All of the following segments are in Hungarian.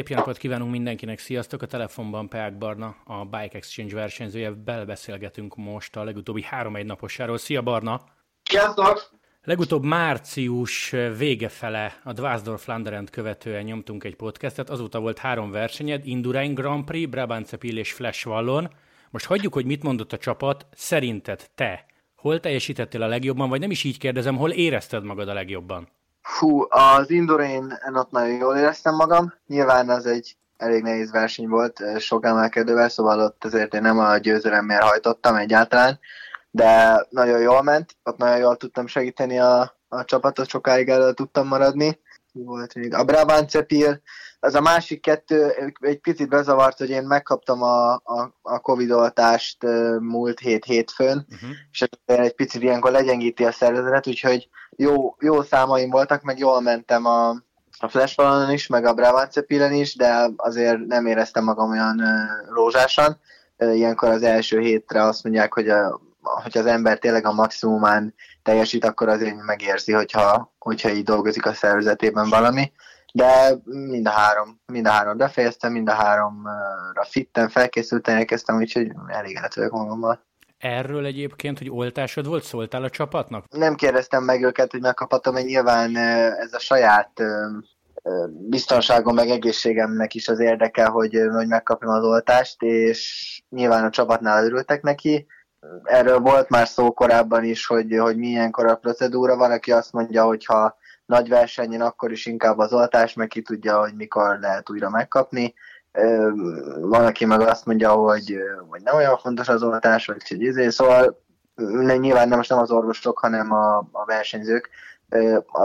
Szép jó napot kívánunk mindenkinek, sziasztok! A telefonban Peák Barna, a Bike Exchange versenyzője. Belbeszélgetünk most a legutóbbi három-egy naposáról. Szia Barna! Sziasztok! Legutóbb március vége fele a Dwásdorf Flanderent követően nyomtunk egy podcastet, azóta volt három versenyed, Indurain Grand Prix, Brabantse és Flash Wallon. Most hagyjuk, hogy mit mondott a csapat, szerinted te hol teljesítettél a legjobban, vagy nem is így kérdezem, hol érezted magad a legjobban? Hú, az Indurain ott nagyon jól éreztem magam. Nyilván az egy elég nehéz verseny volt, sok emelkedővel, szóval ott azért én nem a győzelemért hajtottam egyáltalán, de nagyon jól ment, ott nagyon jól tudtam segíteni a, a csapatot, sokáig elő tudtam maradni. Volt még a Brabant Cepil, az a másik kettő egy picit bezavart, hogy én megkaptam a, a, a Covid oltást múlt hét hétfőn, uh-huh. és egy picit ilyenkor legyengíti a szervezetet, úgyhogy jó, jó számaim voltak, meg jól mentem a, a Flash Vallonon is, meg a Brabant Cepilen is, de azért nem éreztem magam olyan rózsásan. Ilyenkor az első hétre azt mondják, hogy a, hogy az ember tényleg a maximumán teljesít, akkor azért megérzi, hogyha, hogyha így dolgozik a szervezetében valami. De mind a három, mind a három befejeztem, mind a háromra fitten, felkészülten elkezdtem, úgyhogy elégedett vagyok magammal. Erről egyébként, hogy oltásod volt, szóltál a csapatnak? Nem kérdeztem meg őket, hogy megkaphatom, hogy nyilván ez a saját biztonságom meg egészségemnek is az érdeke, hogy, hogy megkapjam az oltást, és nyilván a csapatnál örültek neki. Erről volt már szó korábban is, hogy, hogy milyenkor a procedúra van, aki azt mondja, hogy ha nagy versenyen, akkor is inkább az oltás, meg ki tudja, hogy mikor lehet újra megkapni. Van, aki meg azt mondja, hogy, hogy nem olyan fontos az oltás, vagy hogy izé, szóval nyilván nem most nem az orvosok, hanem a, a versenyzők.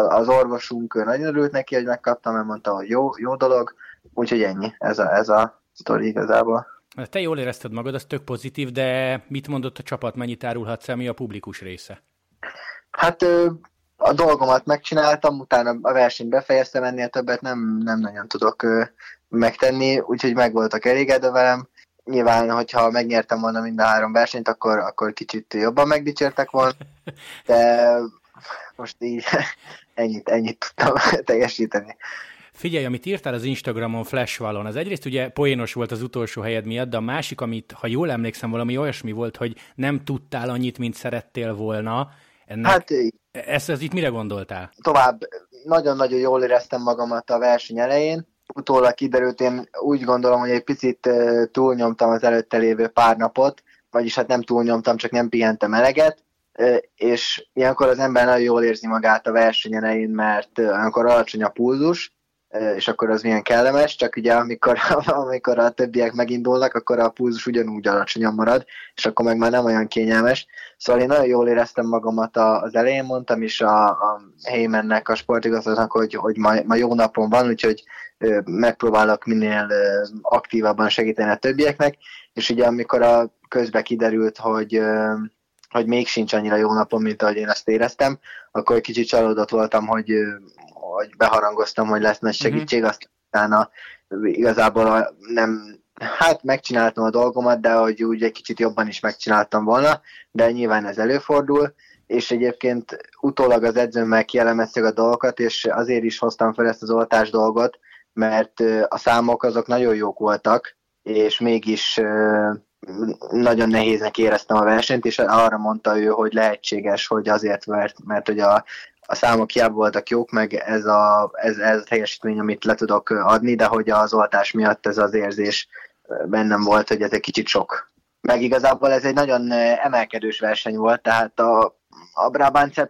Az orvosunk nagyon örült neki, hogy megkaptam, mert mondta, hogy jó, jó dolog, úgyhogy ennyi, ez a, ez a sztori igazából. Te jól érezted magad, az tök pozitív, de mit mondott a csapat, mennyit árulhatsz el, mi a publikus része? Hát a dolgomat megcsináltam, utána a versenyt befejeztem, ennél többet nem, nem nagyon tudok megtenni, úgyhogy meg voltak elégedve velem. Nyilván, hogyha megnyertem volna mind a három versenyt, akkor, akkor kicsit jobban megdicsértek volna, de most így ennyit, ennyit tudtam teljesíteni. Figyelj, amit írtál az Instagramon Flash Wallon, az egyrészt ugye poénos volt az utolsó helyed miatt, de a másik, amit, ha jól emlékszem, valami olyasmi volt, hogy nem tudtál annyit, mint szerettél volna. Ennek, hát, ezt, ezt itt mire gondoltál? Tovább nagyon-nagyon jól éreztem magamat a verseny elején, utólag kiderült, én úgy gondolom, hogy egy picit túlnyomtam az előtte lévő pár napot, vagyis hát nem túlnyomtam, csak nem pihentem eleget, és ilyenkor az ember nagyon jól érzi magát a verseny elején, mert amikor alacsony a pulzus, és akkor az milyen kellemes, csak ugye amikor, amikor a többiek megindulnak, akkor a pulzus ugyanúgy alacsonyan marad, és akkor meg már nem olyan kényelmes. Szóval én nagyon jól éreztem magamat az elején, mondtam is a, a Heymannek, a sportigazgatónak, hogy, hogy ma, ma jó napon van, úgyhogy megpróbálok minél aktívabban segíteni a többieknek, és ugye amikor a közbe kiderült, hogy hogy még sincs annyira jó napom, mint ahogy én ezt éreztem, akkor egy kicsit csalódott voltam, hogy, hogy beharangoztam, hogy lesz nagy mhm. segítség, mm-hmm. aztán igazából nem, hát megcsináltam a dolgomat, de hogy úgy egy kicsit jobban is megcsináltam volna, de nyilván ez előfordul, és egyébként utólag az edzőmmel kielemeztük a dolgokat, és azért is hoztam fel ezt az oltás dolgot, mert a számok azok nagyon jók voltak, és mégis nagyon nehéznek éreztem a versenyt, és arra mondta ő, hogy lehetséges, hogy azért, mert, mert hogy a, a számok hiába voltak jók, meg ez a, ez, ez a teljesítmény, amit le tudok adni, de hogy az oltás miatt ez az érzés bennem volt, hogy ez egy kicsit sok. Meg igazából ez egy nagyon emelkedős verseny volt, tehát a, a Brabant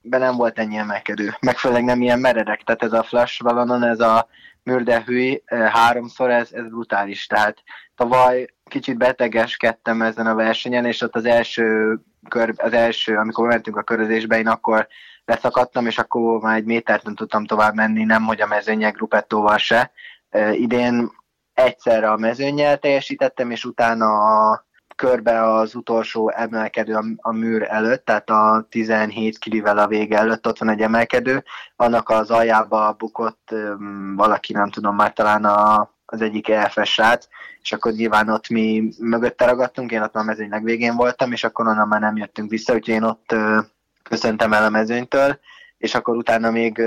be nem volt ennyi emelkedő, meg főleg nem ilyen meredek, tehát ez a Flash Vallonon, ez a Mürdehüly háromszor, ez, ez brutális, tehát tavaly kicsit betegeskedtem ezen a versenyen, és ott az első, kör, az első amikor mentünk a körözésbe, én akkor leszakadtam, és akkor már egy métert nem tudtam tovább menni, nem hogy a mezőnyek gruppettóval se. Idén egyszerre a mezőnyel teljesítettem, és utána a körbe az utolsó emelkedő a műr előtt, tehát a 17 kilivel a vége előtt ott van egy emelkedő, annak az aljába bukott valaki, nem tudom, már talán a, az egyik EFS és akkor nyilván ott mi mögötte ragadtunk, én ott már mezőny legvégén voltam, és akkor onnan már nem jöttünk vissza, úgyhogy én ott köszöntem el a mezőnytől, és akkor utána még,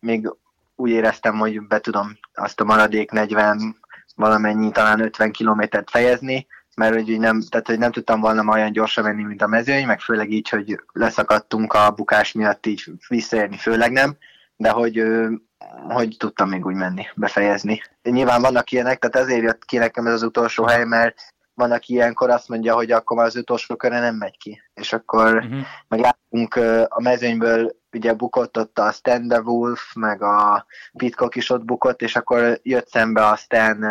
még úgy éreztem, hogy be tudom azt a maradék 40, valamennyi, talán 50 kilométert fejezni, mert hogy nem, tehát, hogy nem tudtam volna olyan gyorsan menni, mint a mezőny, meg főleg így, hogy leszakadtunk a bukás miatt, így visszaérni főleg nem, de hogy, hogy tudtam még úgy menni, befejezni. Nyilván vannak ilyenek, tehát ezért jött ki nekem ez az utolsó hely, mert van, aki ilyenkor azt mondja, hogy akkor már az utolsó köre nem megy ki. És akkor uh-huh. meg látunk a mezőnyből, ugye bukott ott a Stan the Wolf, meg a Pitcock is ott bukott, és akkor jött szembe a Stan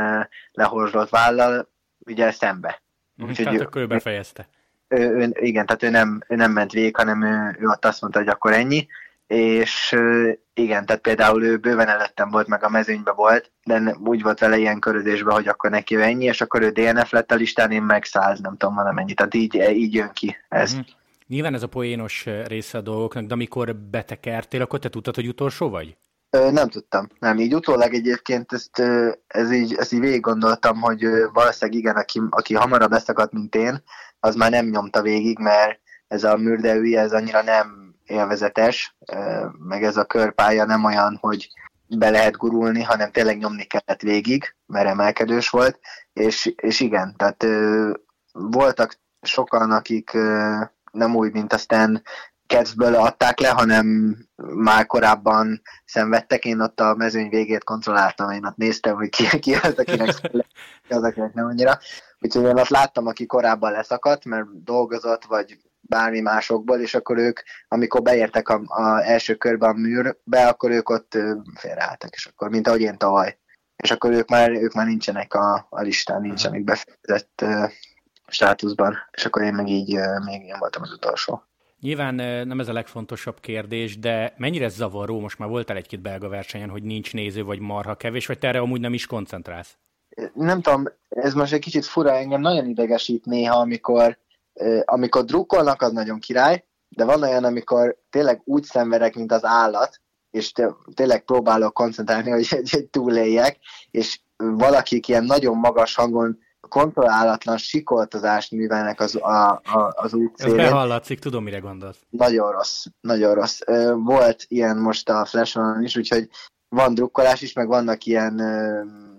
lehorzsolt vállal, ugye szembe. Uh-huh. Úgyhogy tehát ő, akkor ő befejezte. Ő, ő, igen, tehát ő nem, ő nem ment végig, hanem ő, ő ott azt mondta, hogy akkor ennyi és igen, tehát például ő bőven előttem volt, meg a mezőnybe volt, de úgy volt vele ilyen körözésben, hogy akkor neki ennyi, és akkor ő DNF lett a listán, én meg száz, nem tudom valamennyi, tehát így, így jön ki ez. Mm-hmm. Nyilván ez a poénos része a dolgoknak, de amikor betekertél, akkor te tudtad, hogy utolsó vagy? Ö, nem tudtam. Nem, így utólag egyébként ezt, ez így, ezt így végig gondoltam, hogy valószínűleg igen, aki, aki hamarabb beszakadt, mint én, az már nem nyomta végig, mert ez a mürdeői, ez annyira nem élvezetes, meg ez a körpálya nem olyan, hogy be lehet gurulni, hanem tényleg nyomni kellett végig, mert emelkedős volt, és, és igen, tehát voltak sokan, akik nem úgy, mint aztán kedvből adták le, hanem már korábban szenvedtek. Én ott a mezőny végét kontrolláltam, én ott néztem, hogy ki, ki az, akinek az, akinek nem annyira. Úgyhogy én ott láttam, aki korábban leszakadt, mert dolgozott, vagy bármi másokból, és akkor ők, amikor beértek a, a első körbe a műrbe, akkor ők ott félreálltak, és akkor, mint ahogy én tavaly. És akkor ők már, ők már nincsenek a, a listán, nincsenek befejezett uh, státuszban, és akkor én meg így uh, még én voltam az utolsó. Nyilván nem ez a legfontosabb kérdés, de mennyire zavaró, most már voltál egy-két belga versenyen, hogy nincs néző, vagy marha kevés, vagy te erre amúgy nem is koncentrálsz? Nem tudom, ez most egy kicsit fura, engem nagyon idegesít néha, amikor amikor drukkolnak, az nagyon király, de van olyan, amikor tényleg úgy szenvedek, mint az állat, és tényleg próbálok koncentrálni, hogy, hogy túléljek, és valakik ilyen nagyon magas hangon kontrollálatlan sikoltozást művelnek az, a, a, az útszélén. Behallatszik, tudom, mire gondolsz. Nagyon rossz, nagyon rossz. Volt ilyen most a flash is, úgyhogy van drukkolás is, meg vannak ilyen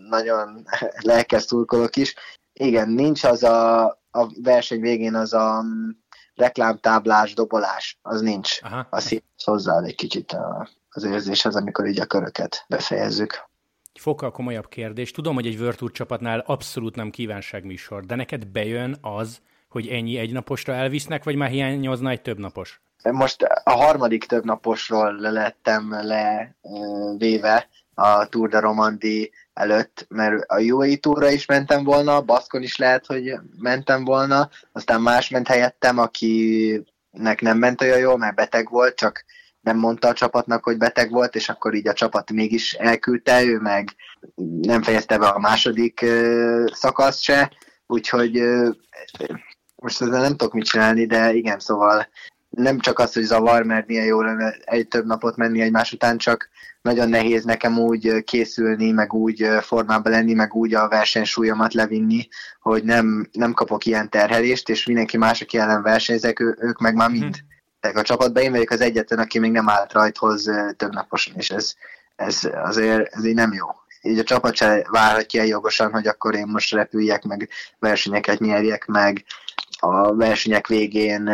nagyon lelkes szurkolók is. Igen, nincs az a, a verseny végén az a mm, reklámtáblás, dobolás, az nincs. Aha. Azt hozzá egy kicsit az érzéshez, amikor így a köröket befejezzük. Fokkal komolyabb kérdés. Tudom, hogy egy World csapatnál abszolút nem kívánságműsor, de neked bejön az, hogy ennyi egynaposra elvisznek, vagy már hiányozna egy többnapos? Most a harmadik többnaposról lettem le véve a Tour de Romandie előtt, mert a UAE túra is mentem volna, Baszkon is lehet, hogy mentem volna, aztán más ment helyettem, akinek nem ment olyan jól, mert beteg volt, csak nem mondta a csapatnak, hogy beteg volt, és akkor így a csapat mégis elküldte, ő meg nem fejezte be a második uh, szakaszt se, úgyhogy most ezzel nem tudok mit csinálni, de igen, szóval nem csak az, hogy zavar, mert milyen jó lenne egy több napot menni egymás után, csak nagyon nehéz nekem úgy készülni, meg úgy formában lenni, meg úgy a versenysúlyomat levinni, hogy nem, nem kapok ilyen terhelést, és mindenki más, aki ellen versenyzek, ő, ők meg már mind. Hmm. A csapatban én vagyok az egyetlen, aki még nem állt rajthoz több naposan, és ez, ez azért ez így nem jó. Így a csapat se várhatja jogosan, hogy akkor én most repüljek, meg versenyeket nyerjek, meg a versenyek végén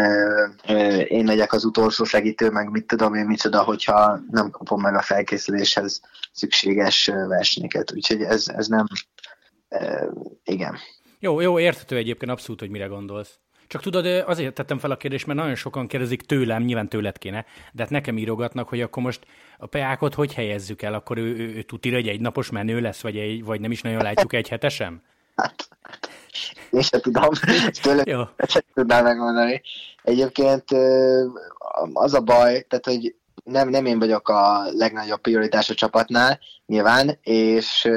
én legyek az utolsó segítő, meg mit tudom én micsoda, hogyha nem kapom meg a felkészüléshez szükséges versenyeket. Úgyhogy ez, ez nem... Igen. Jó, jó, érthető egyébként abszolút, hogy mire gondolsz. Csak tudod, azért tettem fel a kérdést, mert nagyon sokan kérdezik tőlem, nyilván tőled kéne, de hát nekem írogatnak, hogy akkor most a peákot hogy helyezzük el? Akkor ő, ő, ő tudja, hogy egy napos menő lesz, vagy, egy, vagy nem is nagyon látjuk egy hetesem? Hát, én sem tudom, tőle sem tudnám megmondani. Egyébként az a baj, tehát hogy nem, nem én vagyok a legnagyobb prioritás a csapatnál, nyilván, és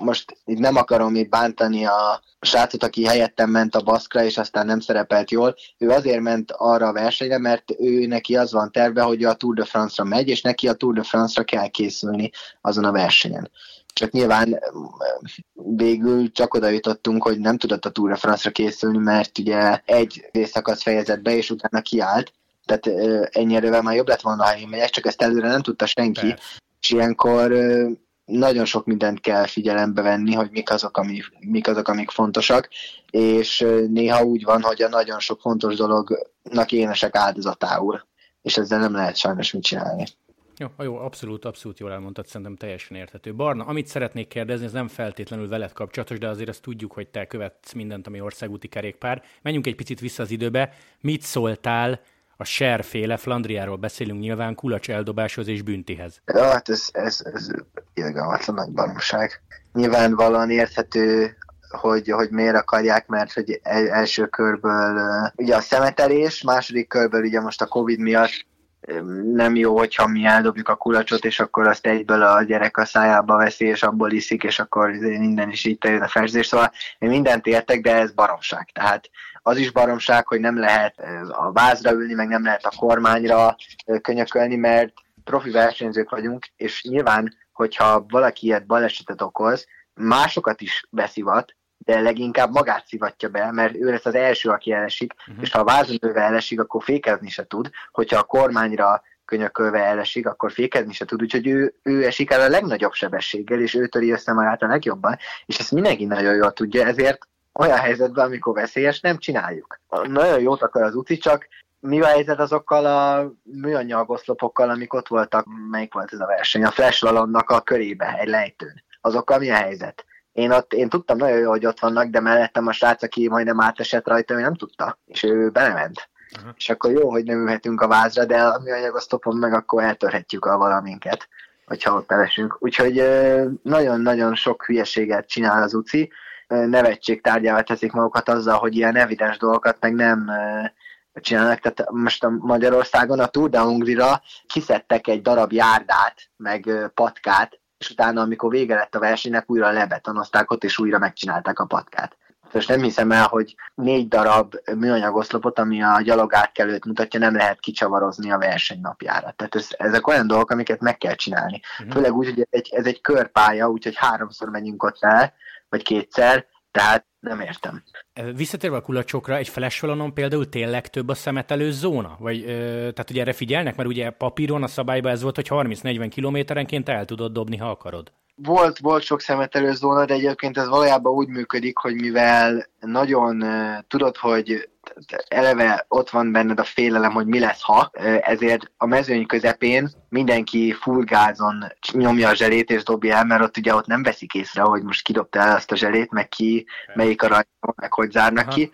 most itt nem akarom itt bántani a srácot, aki helyettem ment a baszkra, és aztán nem szerepelt jól. Ő azért ment arra a versenyre, mert ő neki az van terve, hogy a Tour de France-ra megy, és neki a Tour de France-ra kell készülni azon a versenyen. Csak nyilván végül csak oda jutottunk, hogy nem tudott a Tour de France-ra készülni, mert ugye egy részszakasz fejezett be, és utána kiállt. Tehát ennyi erővel már jobb lett volna, ha én megyek, csak ezt előre nem tudta senki. Persze. És ilyenkor nagyon sok mindent kell figyelembe venni, hogy mik azok, ami, mik azok, amik fontosak, és néha úgy van, hogy a nagyon sok fontos dolognak énesek áldozatául, és ezzel nem lehet sajnos mit csinálni. Jó, jó, abszolút, abszolút jól elmondtad, szerintem teljesen érthető. Barna, amit szeretnék kérdezni, ez nem feltétlenül veled kapcsolatos, de azért azt tudjuk, hogy te követsz mindent, ami országúti kerékpár. Menjünk egy picit vissza az időbe. Mit szóltál a serféle, Flandriáról beszélünk nyilván, kulacs eldobáshoz és büntihez? Ja, hát ez, ez, ez irgalmatlan nagy baromság. Nyilvánvalóan érthető hogy, hogy miért akarják, mert hogy első körből ugye a szemetelés, második körből ugye most a Covid miatt nem jó, hogyha mi eldobjuk a kulacsot, és akkor azt egyből a gyerek a szájába veszi, és abból iszik, és akkor minden is így jön a festés. Szóval én mindent értek, de ez baromság. Tehát az is baromság, hogy nem lehet a vázra ülni, meg nem lehet a kormányra könyökölni, mert profi versenyzők vagyunk, és nyilván, hogyha valaki ilyet balesetet okoz, másokat is beszivat, de leginkább magát szivatja be, mert ő lesz az első, aki elesik, uh-huh. és ha a vázlővel elesik, akkor fékezni se tud, hogyha a kormányra könyökölve elesik, akkor fékezni se tud, úgyhogy ő, ő esik el a legnagyobb sebességgel, és ő töri össze magát a legjobban, és ezt mindenki nagyon jól tudja, ezért olyan helyzetben, amikor veszélyes, nem csináljuk. Nagyon jót akar az uci, csak mi a helyzet azokkal a műanyag oszlopokkal, amik ott voltak, melyik volt ez a verseny, a Flash a körébe, egy lejtőn. Azokkal mi a helyzet? Én, ott, én tudtam nagyon jó, hogy ott vannak, de mellettem a srác, aki majdnem átesett rajta, ő nem tudta, és ő belement. Uh-huh. És akkor jó, hogy nem ülhetünk a vázra, de a műanyagos meg akkor eltörhetjük a valaminket, hogyha ott elesünk. Úgyhogy nagyon-nagyon sok hülyeséget csinál az UCI, nevetség tárgyával teszik magukat azzal, hogy ilyen evidens dolgokat meg nem csinálnak. Tehát most a Magyarországon a Tour de Hungrira kiszedtek egy darab járdát, meg patkát, és utána, amikor vége lett a versenynek, újra lebetonozták ott, és újra megcsinálták a patkát. És nem hiszem el, hogy négy darab műanyag oszlopot, ami a gyalogátkelőt mutatja, nem lehet kicsavarozni a verseny napjára. Tehát ez, ezek olyan dolgok, amiket meg kell csinálni. Uh-huh. Főleg úgy, hogy ez egy, ez egy körpálya, úgyhogy háromszor menjünk ott el, vagy kétszer, tehát nem értem. Visszatérve a kulacsokra, egy flash például tényleg több a szemetelő zóna? Vagy, ö, tehát ugye erre figyelnek, mert ugye papíron a szabályban ez volt, hogy 30-40 kilométerenként el tudod dobni, ha akarod. Volt, volt sok szemetelő zóna, de egyébként ez valójában úgy működik, hogy mivel nagyon tudod, hogy eleve ott van benned a félelem, hogy mi lesz, ha, ezért a mezőny közepén mindenki full gázon nyomja a zselét és dobja el, mert ott ugye ott nem veszik észre, hogy most kidobta el azt a zselét, meg ki, melyik a rajta, meg hogy zárnak Aha. ki.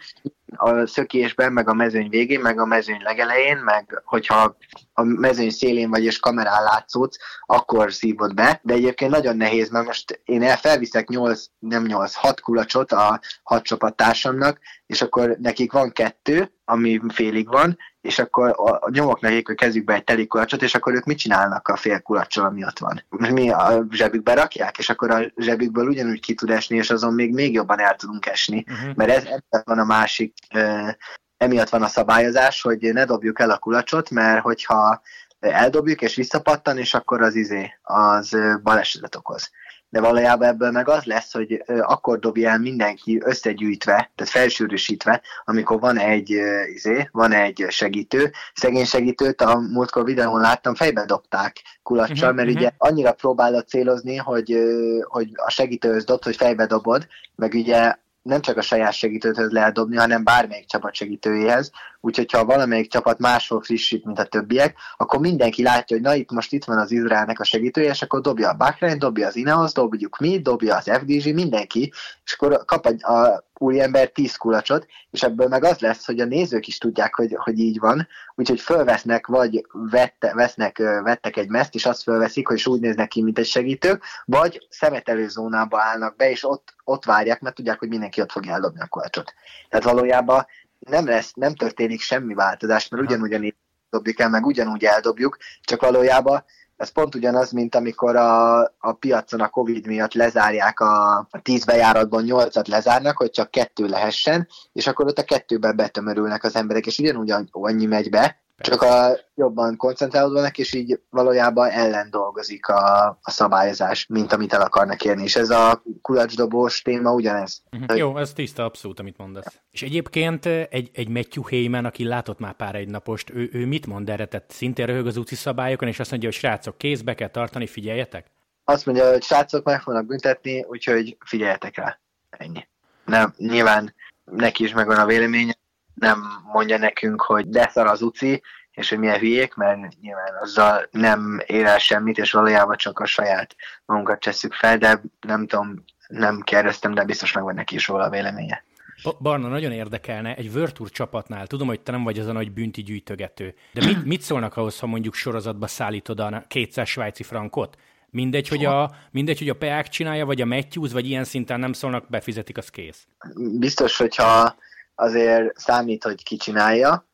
A szökésben, meg a mezőny végén, meg a mezőny legelején, meg hogyha a mezőny szélén vagy és kamerán látszódsz, akkor szívod be, de egyébként nagyon nehéz, mert most én el felviszek 8, nem 8, 6 kulacsot a 6 csapattársamnak, és akkor nekik van kettő, ami félig van, és akkor a, nyomok nekik a kezükbe egy teli kulacsot, és akkor ők mit csinálnak a fél kulacsal, ami ott van? Mi a zsebükbe rakják, és akkor a zsebükből ugyanúgy ki tud esni, és azon még, még jobban el tudunk esni. Uh-huh. Mert ez, ez van a másik, uh, emiatt van a szabályozás, hogy ne dobjuk el a kulacsot, mert hogyha eldobjuk és visszapattan, és akkor az izé, az balesetet okoz de valójában ebből meg az lesz, hogy akkor dobja el mindenki összegyűjtve, tehát felsőrösítve, amikor van egy, izé, van egy segítő. Szegény segítőt a múltkor videón láttam, fejbe dobták kulacsal, uh-huh, mert uh-huh. ugye annyira próbálod célozni, hogy, hogy a segítőhöz dobd, hogy fejbe dobod, meg ugye nem csak a saját segítőhöz lehet dobni, hanem bármelyik csapat segítőjéhez. Úgyhogy ha valamelyik csapat máshol frissít, mint a többiek, akkor mindenki látja, hogy na itt most itt van az Izraelnek a segítője, és akkor dobja a Bahrain, dobja az Ineos, dobjuk mi, dobja az FDG, mindenki, és akkor kap a új ember tíz kulacsot, és ebből meg az lesz, hogy a nézők is tudják, hogy, hogy így van, úgyhogy fölvesznek, vagy vette, vesznek, vettek egy meszt, és azt fölveszik, hogy úgy néznek ki, mint egy segítő, vagy szemetelő zónába állnak be, és ott, ott várják, mert tudják, hogy mindenki ott fogja eldobni a kulacsot. Tehát valójában nem lesz, nem történik semmi változás, mert ugyanúgy a dobjuk el, meg ugyanúgy eldobjuk, csak valójában ez pont ugyanaz, mint amikor a, a piacon a Covid miatt lezárják a, a tíz bejáratban nyolcat lezárnak, hogy csak kettő lehessen, és akkor ott a kettőben betömörülnek az emberek, és ugyanúgy annyi megy be, Csak a, jobban koncentrálódnak, és így valójában ellen dolgozik a, a szabályozás, mint amit el akarnak érni. És ez a kulacsdobós téma ugyanez. Uh-huh. Jó, ez tiszta abszolút, amit mondasz. És egyébként egy, egy Matthew Heyman, aki látott már pár egy napost, ő, ő mit mond erre? Tehát szintén röhög az úci szabályokon, és azt mondja, hogy srácok, kézbe kell tartani, figyeljetek? Azt mondja, hogy srácok meg fognak büntetni, úgyhogy figyeljetek rá. Ennyi. Nem, nyilván neki is megvan a véleménye, nem mondja nekünk, hogy de szar az uci, és hogy milyen hülyék, mert nyilván azzal nem ér el semmit, és valójában csak a saját magunkat cseszük fel, de nem tudom, nem kérdeztem, de biztos megvan neki is róla a véleménye. Barna, nagyon érdekelne, egy Virtur csapatnál, tudom, hogy te nem vagy az a nagy bünti gyűjtögető, de mit, mit szólnak ahhoz, ha mondjuk sorozatba szállítod a 200 svájci frankot? Mindegy, hogy a, mindegy, hogy a Peák csinálja, vagy a Matthews, vagy ilyen szinten nem szólnak, befizetik, az kész. Biztos, hogyha azért számít, hogy ki csinálja,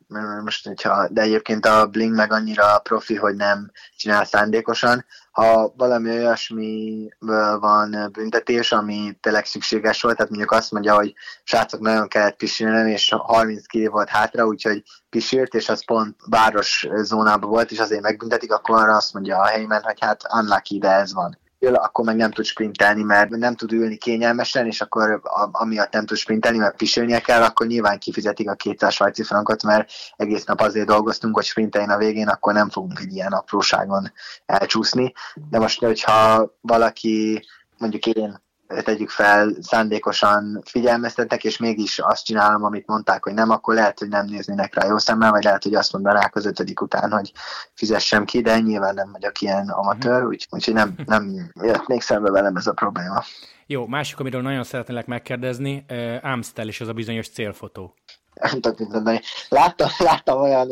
most, hogyha, de egyébként a Bling meg annyira profi, hogy nem csinál szándékosan. Ha valami olyasmiből van büntetés, ami tényleg szükséges volt, tehát mondjuk azt mondja, hogy srácok nagyon kellett pisilni, és 30 kg volt hátra, úgyhogy pisilt, és az pont város zónában volt, és azért megbüntetik, akkor arra azt mondja a helyben, hogy hát unlucky, de ez van akkor meg nem tud sprintelni, mert nem tud ülni kényelmesen, és akkor amiatt nem tud sprintelni, mert pisilnie kell, akkor nyilván kifizetik a 200 svájci frankot, mert egész nap azért dolgoztunk, hogy sprinteljen a végén, akkor nem fogunk egy ilyen apróságon elcsúszni. De most, hogyha valaki mondjuk én tegyük fel, szándékosan figyelmeztetnek, és mégis azt csinálom, amit mondták, hogy nem, akkor lehet, hogy nem néznének rá jó szemmel, vagy lehet, hogy azt mondanák az ötödik után, hogy fizessem ki, de nyilván nem vagyok ilyen amatőr, mhm. úgyhogy úgy, nem, nem jött még szembe velem ez a probléma. Jó, másik, amiről nagyon szeretnélek megkérdezni, Amstel és az a bizonyos célfotó nem tudok mit mondani. Láttam, láttam olyan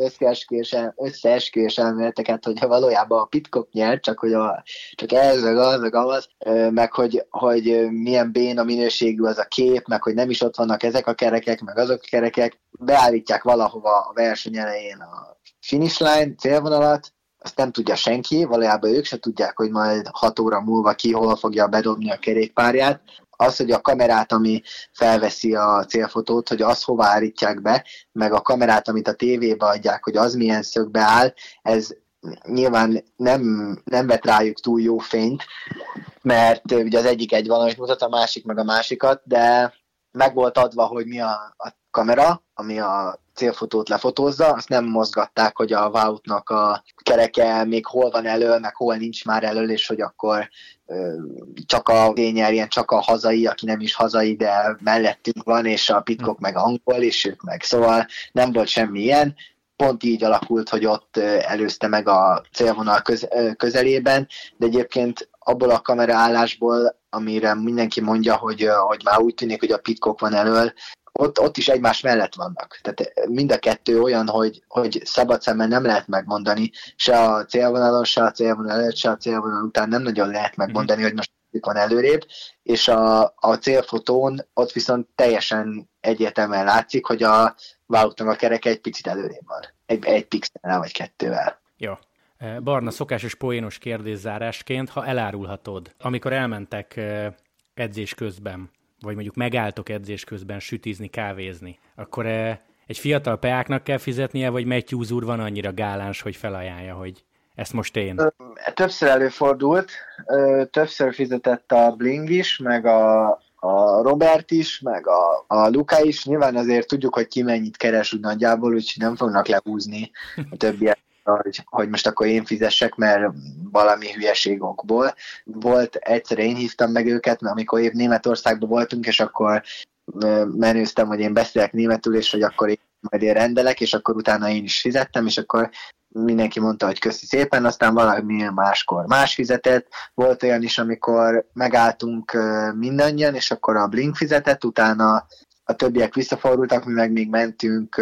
összeesküvés elméleteket, hogy valójában a Pitkok nyert, csak hogy a, csak ez, meg az, meg az, meg hogy, hogy milyen béna minőségű az a kép, meg hogy nem is ott vannak ezek a kerekek, meg azok a kerekek. Beállítják valahova a verseny elején a finish line, célvonalat, azt nem tudja senki, valójában ők se tudják, hogy majd 6 óra múlva ki hol fogja bedobni a kerékpárját, az, hogy a kamerát, ami felveszi a célfotót, hogy az hova állítják be, meg a kamerát, amit a tévébe adják, hogy az milyen szögbe áll, ez nyilván nem, nem vet rájuk túl jó fényt, mert ugye az egyik egy valamit mutat, a másik meg a másikat, de meg volt adva, hogy mi a, a kamera, ami a célfotót lefotózza, azt nem mozgatták, hogy a Wout-nak a kereke még hol van elő, meg hol nincs már elő, és hogy akkor csak a nyerjen, csak a hazai, aki nem is hazai, de mellettünk van, és a pitkok meg angol, és ők meg. Szóval nem volt semmi ilyen, pont így alakult, hogy ott előzte meg a célvonal köz, közelében, de egyébként abból a kameraállásból, amire mindenki mondja, hogy, hogy már úgy tűnik, hogy a pitkok van elől, ott, ott is egymás mellett vannak. Tehát mind a kettő olyan, hogy, hogy szabad szemmel nem lehet megmondani, se a célvonalon, se a célvonal előtt, se a célvonal után nem nagyon lehet megmondani, mm-hmm. hogy most van előrébb, és a, a célfotón ott viszont teljesen egyértelműen látszik, hogy a vállalatnak a kereke egy picit előrébb van. Egy, egy pixel vagy kettővel. Jó. E, Barna, szokásos poénos kérdészárásként, ha elárulhatod, amikor elmentek e, edzés közben, vagy mondjuk megálltok edzés közben sütizni, kávézni, akkor eh, egy fiatal peáknak kell fizetnie, vagy Matthews úr van annyira gáláns, hogy felajánlja, hogy ezt most én? Többször előfordult, többször fizetett a Bling is, meg a, a Robert is, meg a, a Luka is. Nyilván azért tudjuk, hogy ki mennyit keres úgy nagyjából, úgyhogy nem fognak lehúzni a többiek hogy, hogy most akkor én fizessek, mert valami hülyeségokból. Volt, egyszer én hívtam meg őket, mert amikor épp Németországban voltunk, és akkor menőztem, hogy én beszélek németül, és hogy akkor én majd én rendelek, és akkor utána én is fizettem, és akkor mindenki mondta, hogy köszi szépen, aztán valami máskor más fizetett. Volt olyan is, amikor megálltunk mindannyian, és akkor a Blink fizetett, utána a többiek visszafordultak, mi meg még mentünk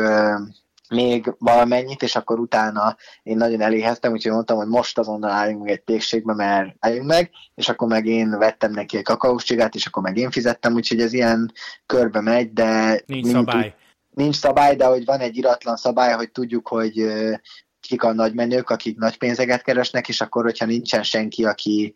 még valamennyit, és akkor utána én nagyon eléheztem, úgyhogy mondtam, hogy most azonnal álljunk meg egy tégségbe, mert álljunk meg, és akkor meg én vettem neki egy kakaós csigát, és akkor meg én fizettem, úgyhogy ez ilyen körbe megy, de... Nincs szabály. Nincs szabály, de hogy van egy iratlan szabály, hogy tudjuk, hogy kik a nagy menők, akik nagy pénzeket keresnek, és akkor, hogyha nincsen senki, aki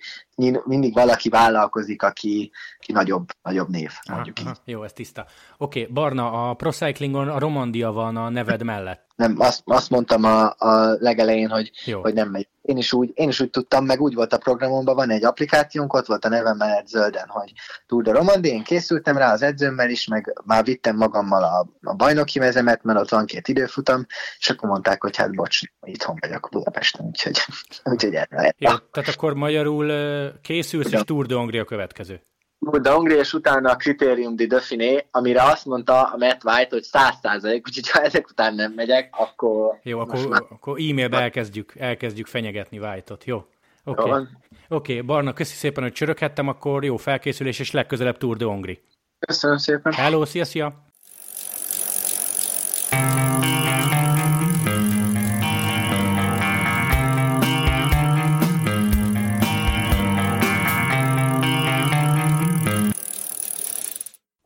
mindig valaki vállalkozik, aki, aki nagyobb, nagyobb név, mondjuk aha, aha, Jó, ez tiszta. Oké, okay, Barna, a Procyclingon a Romandia van a neved mellett. Nem, azt, azt mondtam a, a legelején, hogy, Jó. hogy nem megy. Én is, úgy, én is úgy tudtam, meg úgy volt a programomban, van egy applikációnk, ott volt a nevem mellett zölden, hogy Tour de Romandie, én készültem rá az edzőmmel is, meg már vittem magammal a, a bajnoki mezemet, mert ott van két időfutam, és akkor mondták, hogy hát bocs, itthon vagyok Budapesten, úgyhogy, úgyhogy erre. Jó, tehát akkor magyarul készülsz, Ugyan. és Tour de Hongria következő. De Hongria, és utána a Criterium de Dauphiné, amire azt mondta a Matt White, hogy száz százalék, úgyhogy ha ezek után nem megyek, akkor... Jó, akkor, már... akkor e-mailbe elkezdjük, elkezdjük fenyegetni White-ot, jó? Oké, okay. Okay, Barna, köszi szépen, hogy csöröghettem, akkor jó felkészülés, és legközelebb Tour de Hongri. Köszönöm szépen. Hello, szia, szia!